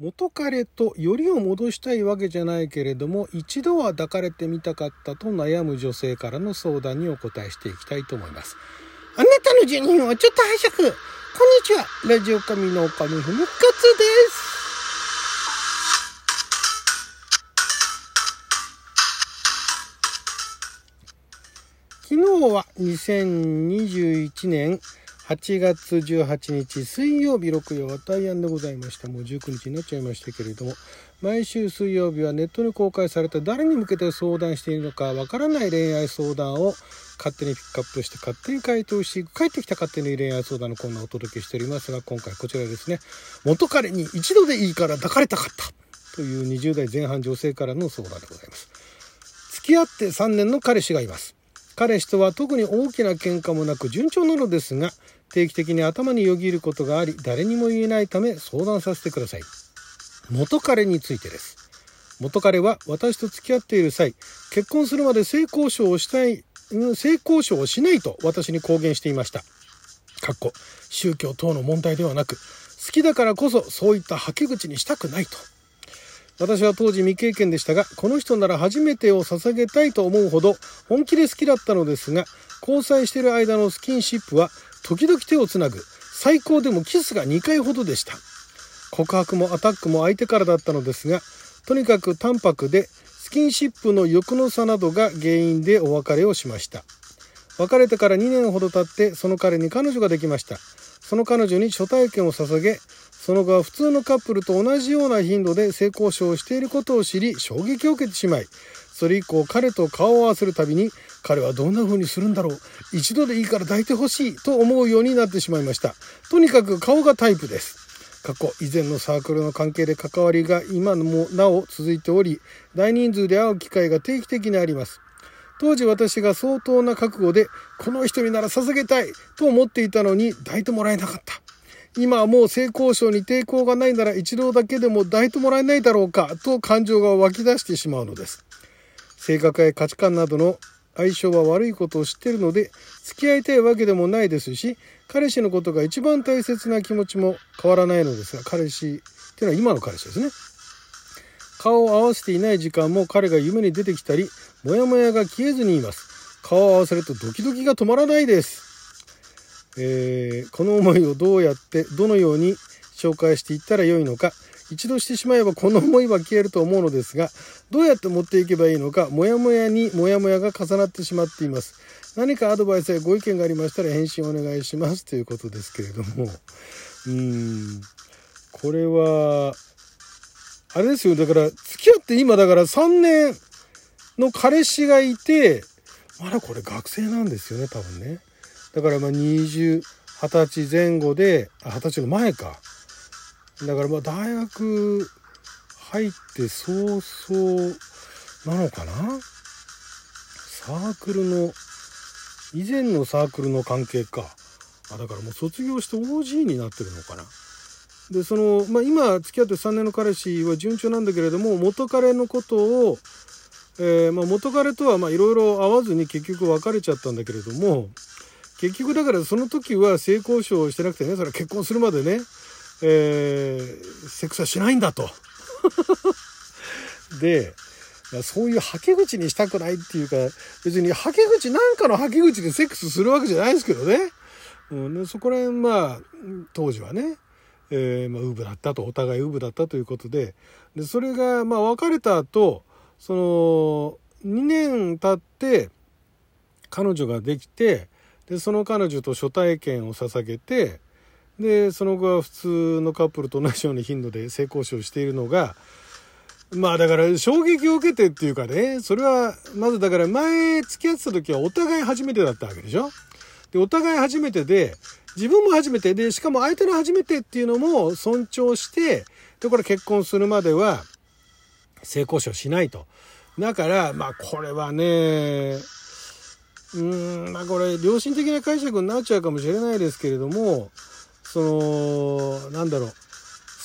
元彼とよりを戻したいわけじゃないけれども一度は抱かれてみたかったと悩む女性からの相談にお答えしていきたいと思います。あなたの12分をちょっと拝借。こんにちは。ラジオ神の神ふむかつです。昨日は2021年8月18日水曜日6曜は大安でございました。もう19日になっちゃいましたけれども。毎週水曜日はネットに公開された誰に向けて相談しているのかわからない恋愛相談を勝手にピックアップして勝手に回答していく帰ってきた勝手に恋愛相談のコーナーをお届けしておりますが今回こちらですね。元彼に一度でいいから抱かれたかった。という20代前半女性からの相談でございます。付き合って3年の彼氏がいます。彼氏とは特に大きな喧嘩もなく順調なのですが定期的に頭によぎることがあり誰にも言えないため相談させてください。元彼についてです。元彼は私と付き合っている際結婚するまで性交渉をしたい性交渉をしないと私に公言していました。かっこ宗教等の問題ではなく好きだからこそそういったはけ口にしたくないと。私は当時未経験でしたがこの人なら初めてを捧げたいと思うほど本気で好きだったのですが交際している間のスキンシップは時々手をつなぐ。最高でもキスが2回ほどでした。告白もアタックも相手からだったのですがとにかく淡白でスキンシップの欲の差などが原因でお別れをしました。別れてから2年ほど経ってその彼に彼女ができました。その彼女に初体験を捧げその後は普通のカップルと同じような頻度で性交渉をしていることを知り衝撃を受けてしまいそれ以降彼と顔を合わせるたびに彼はどんな風にするんだろう。一度でいいから抱いてほしいと思うようになってしまいました。とにかく顔がタイプです。過去以前のサークルの関係で関わりが今もなお続いており大人数で会う機会が定期的にあります。当時私が相当な覚悟でこの人になら捧げたいと思っていたのに抱いてもらえなかった。今はもう性交渉に抵抗がないなら一度だけでも抱いてもらえないだろうかと感情が湧き出してしまうのです。性格や価値観などの相性は悪いことを知ってるので付き合いたいわけでもないですし彼氏のことが一番大切な気持ちも変わらないのですが彼氏っていうのは今の彼氏ですね。顔を合わせていない時間も彼が夢に出てきたりモヤモヤが消えずにいます。顔を合わせるとドキドキが止まらないです。えー、この思いをどうやってどのように紹介していったらよいのか一度してしまえばこの思いは消えると思うのですがどうやって持っていけばいいのかモヤモヤにモヤモヤが重なってしまっています。何かアドバイスやご意見がありましたら返信お願いしますということですけれども。うーん。これはあれですよだから付き合って今だから3年の彼氏がいてまだこれ学生なんですよね多分ね。だからまあ20、20歳前後で、20歳の前か。だからまあ大学入って早々なのかな？サークルの、以前のサークルの関係か。あ、だからもう卒業して OG になってるのかな。で、その、まあ今付き合って3年の彼氏は順調なんだけれども、元彼のことを、えー、まあ元彼とはいろいろ会わずに結局別れちゃったんだけれども、結局だからその時は性交渉をしてなくてねそれは結婚するまでね、えー、セックスはしないんだと。でそういうはけ口にしたくないっていうか別にはけ口なんかのはけ口でセックスするわけじゃないですけどね。うん、そこら辺まあ当時はね、えーまあ、ウブだったとお互いウーブだったということででそれがまあ別れた後その2年経って彼女ができてでその彼女と初体験を捧げてでその後は普通のカップルと同じような頻度で性交渉しているのがまあだから衝撃を受けてっていうかねそれはまずだから前付き合ってた時はお互い初めてだったわけでしょ？でお互い初めてで自分も初めてでしかも相手の初めてっていうのも尊重してでこれ結婚するまでは性交渉しないと。だからまあこれはねうーんまあこれ良心的な解釈になっちゃうかもしれないですけれどもそのなんだろう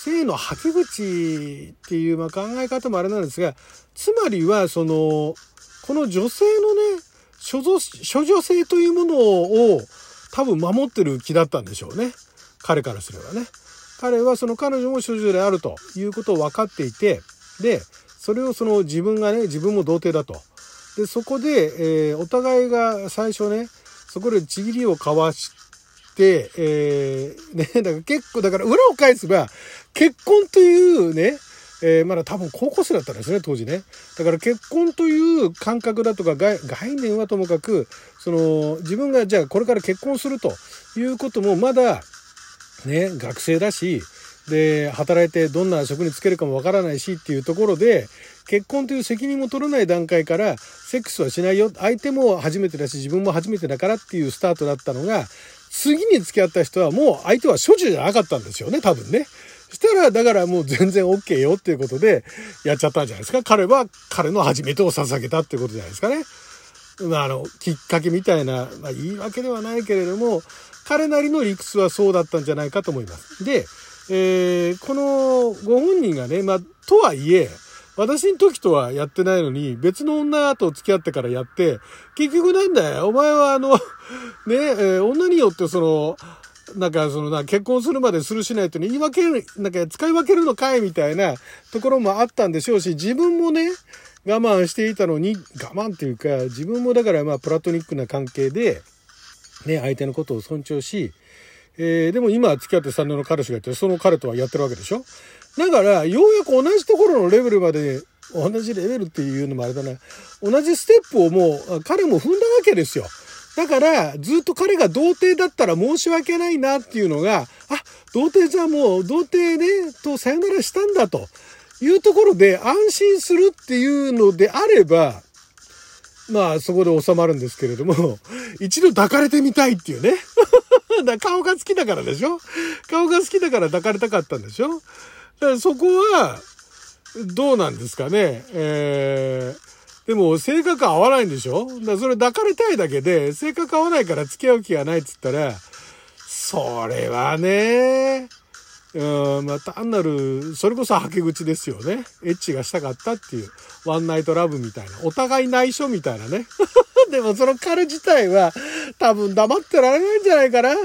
性のはけ口っていうまあ考え方もあれなんですがつまりはそのこの女性のね処女性というものを多分守ってる気だったんでしょうね。彼からすればね。彼はその彼女も処女であるということを分かっていてでそれをその自分がね自分も童貞だと。でそこで、えー、お互いが最初ねそこでちぎりを交わして、えー、ね、だから結構、だから裏を返せば、結婚というね、えー、まだ多分高校生だったんですね、当時ね。だから結婚という感覚だとか概念はともかく、その自分がじゃあこれから結婚するということもまだね、学生だし、で、働いてどんな職に就けるかもわからないしっていうところで、結婚という責任も取らない段階から、セックスはしないよ。相手も初めてだし、自分も初めてだからっていうスタートだったのが、次に付き合った人はもう相手は処女じゃなかったんですよね、多分ね。そしたら、だからもう全然 OK よっていうことでやっちゃったんじゃないですか。彼は彼の初めてを捧げたっていうことじゃないですかね。まあ、あの、きっかけみたいな、まあ、言い訳ではないけれども、彼なりの理屈はそうだったんじゃないかと思います。で、えー、このご本人がね、まあ、とはいえ、私の時とはやってないのに、別の女と付き合ってからやって、結局なんだよ、お前はあの、ね、えー、女によってその、なんかそのな、結婚するまでするしないと言い訳る、なんか使い分けるのかいみたいなところもあったんでしょうし、自分もね、我慢していたのに、我慢っていうか、自分もだからまあプラトニックな関係で、ね、相手のことを尊重し、えー、でも今付き合って3年の彼氏がいて、その彼とはやってるわけでしょ。だから、ようやく同じところのレベルまで、同じレベルっていうのもあれだな、同じステップをもう彼も踏んだわけですよ。だから、ずっと彼が童貞だったら申し訳ないなっていうのが、あ、童貞じゃもう童貞ね、とさよならしたんだというところで安心するっていうのであれば、まあそこで収まるんですけれども、一度抱かれてみたいっていうね。だ顔が好きだからでしょ？顔が好きだから抱かれたかったんでしょ？そこは、どうなんですかね。えー、でも性格合わないんでしょ？だそれ抱かれたいだけで、性格合わないから付き合う気がないっつったら、それはね、うん、まあ、単なる、それこそはけ口ですよね。エッチがしたかったっていう、ワンナイトラブみたいな、お互い内緒みたいなね。でもその彼自体は、多分黙ってられないんじゃないかな。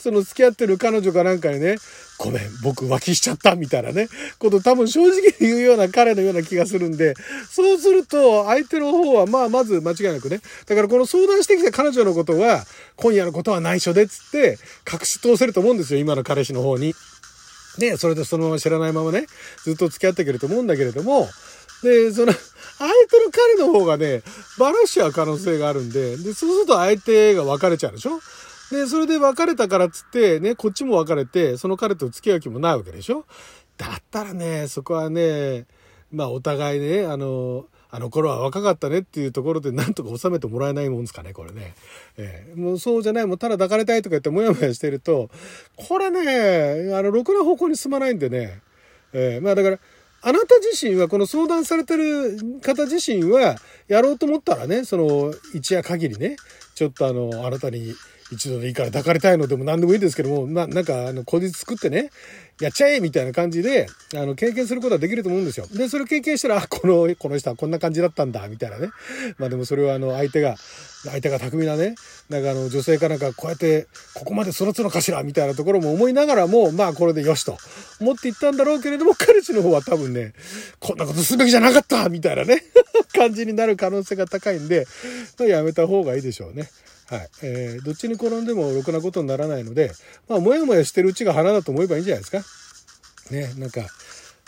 その付き合ってる彼女かなんかにね、ごめん、僕浮気しちゃったみたいなね、こと多分正直に言うような彼のような気がするんで、そうすると相手の方はまあまず間違いなくね、だからこの相談してきた彼女のことは、今夜のことは内緒でつって隠し通せると思うんですよ、今の彼氏の方に。で、それでそのまま知らないままね、ずっと付き合っていけると思うんだけれども、で、その、相手の彼の方がね、バラしちゃう可能性があるんで、で、そうすると相手が別れちゃうでしょ？で、それで別れたからっつって、ね、こっちも別れて、その彼と付き合う気もないわけでしょ？だったらね、そこはね、まあお互いね、あの、あの頃は若かったねっていうところでなんとか収めてもらえないもんですかね、これね。えー、もうそうじゃない、もうただ抱かれたいとか言ってもやもやしてると、これね、あの、ろくな方向に進まないんでね。えー、まあだから、あなた自身は、この相談されてる方自身は、やろうと思ったらね、その、一夜限りね、ちょっとあの、あなたに一度でいいから抱かれたいのでも何でもいいですけども、まあ、なんか、あの、口実作ってね、やっちゃえみたいな感じで、あの、経験することはできると思うんですよ。で、それを経験したら、あこの、この人はこんな感じだったんだ、みたいなね。まあでもそれはあの、相手が、相手が巧みなね、なんかあの、女性かなんかこうやって、ここまで育つのかしら、みたいなところも思いながらも、まあこれでよしと思っていったんだろうけれども、彼氏の方は多分ね、こんなことすべきじゃなかったみたいなね、感じになる可能性が高いんで、まあ、やめた方がいいでしょうね。はい。えー、どっちに転んでもろくなことにならないので、まあ、もやもやしてるうちが花だと思えばいいんじゃないですか。ね、なんか、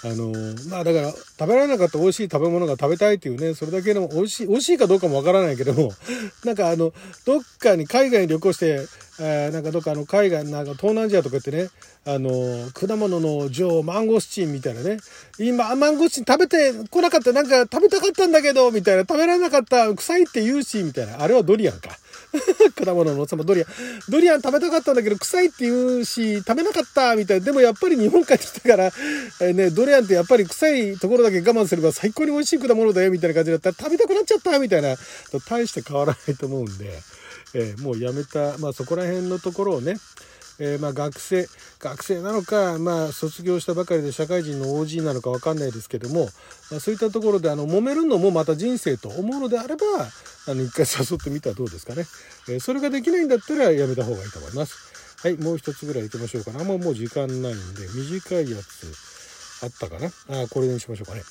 あのー、まあだから、食べられなかった美味しい食べ物が食べたいっていうね、それだけの美味しい、美味しいかどうかもわからないけども、なんかあの、どっかに海外に旅行して、えー、なんかどっかあの海外、なんか東南アジアとかってね、あの、果物の女王、マンゴスチンみたいなね、今、マンゴスチン食べてこなかった、なんか食べたかったんだけど、みたいな、食べられなかった、臭いって言うし、みたいな、あれはドリアンか。果物の王様ドリアン。ドリアン食べたかったんだけど臭いって言うし、食べなかったみたいな。でもやっぱり日本帰ってきたから、えー、ね、ドリアンってやっぱり臭いところだけ我慢すれば最高に美味しい果物だよみたいな感じだったら食べたくなっちゃったみたいな。大して変わらないと思うんで、えー、もうやめた、まあそこら辺のところをね、えー、まあ学生学生なのか、まあ、卒業したばかりで社会人の OG なのか分かんないですけども、まあ、そういったところであの揉めるのもまた人生と思うのであればあの一回誘ってみたらどうですかね、え、それができないんだったらやめた方がいいと思います。はい、もう一つぐらい行きましょうかな。もうもう時間ないんで、短いやつあったかな。あ、これにしましょうかね。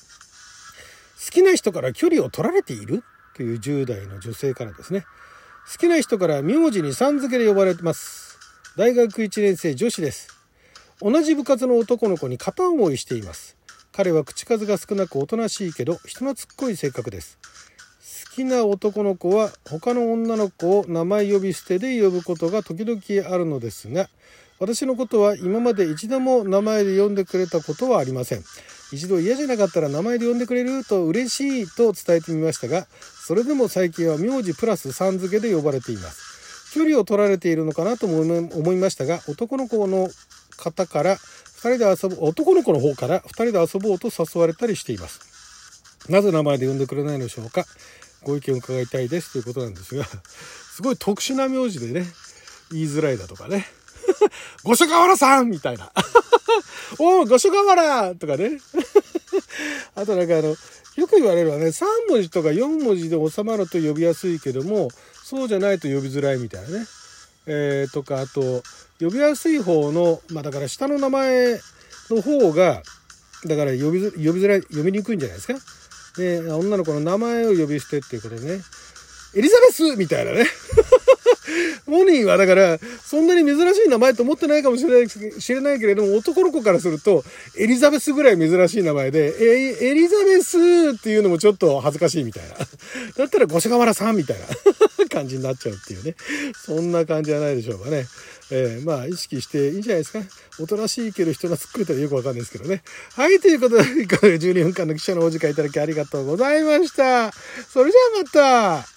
好きな人から距離を取られているという10代の女性からですね。好きな人から名字にさん付けで呼ばれてます。大学1年生女子です。同じ部活の男の子に片思いしています。彼は口数が少なくおとなしいけど人懐っこい性格です。きな男の子は他の女の子を名前呼び捨てで呼ぶことが時々あるのですが私のことは今まで一度も名前で呼んでくれたことはありません。一度嫌じゃなかったら名前で呼んでくれると嬉しいと伝えてみましたがそれでも最近は名字プラスさん付けで呼ばれています。距離を取られているのかなと思いましたが男の子の方から2人で遊ぶ男の子の方から2人で遊ぼうと誘われたりしています。なぜ名前で呼んでくれないのでしょうか？ご意見を伺いたいですということなんですが、すごい特殊な名字でね、言いづらいだとかね。五所川原さんみたいな。おお、五所川原とかね。あとなんかあの、よく言われるのはね、3文字とか4文字で収まると呼びやすいけども、そうじゃないと呼びづらいみたいなね。えー、とか、あと、呼びやすい方の、まあだから下の名前の方が、だから呼び呼びづらい、読みにくいんじゃないですか。で、女の子の名前を呼び捨てっていうことでね、エリザベスみたいなね。モニーはだから、そんなに珍しい名前と思ってないかもしれない知れないけれども、男の子からすると、エリザベスぐらい珍しい名前で、え、エリザベスっていうのもちょっと恥ずかしいみたいな。だったら、五所川原さんみたいな感じになっちゃうっていうね。そんな感じじゃないでしょうかね。えー、まあ、意識していいんじゃないですか。おとなしいけど人が突っ込めたらよくわかんないですけどね。はい、ということで、12分間の記者のお時間いただきありがとうございました。それじゃあまた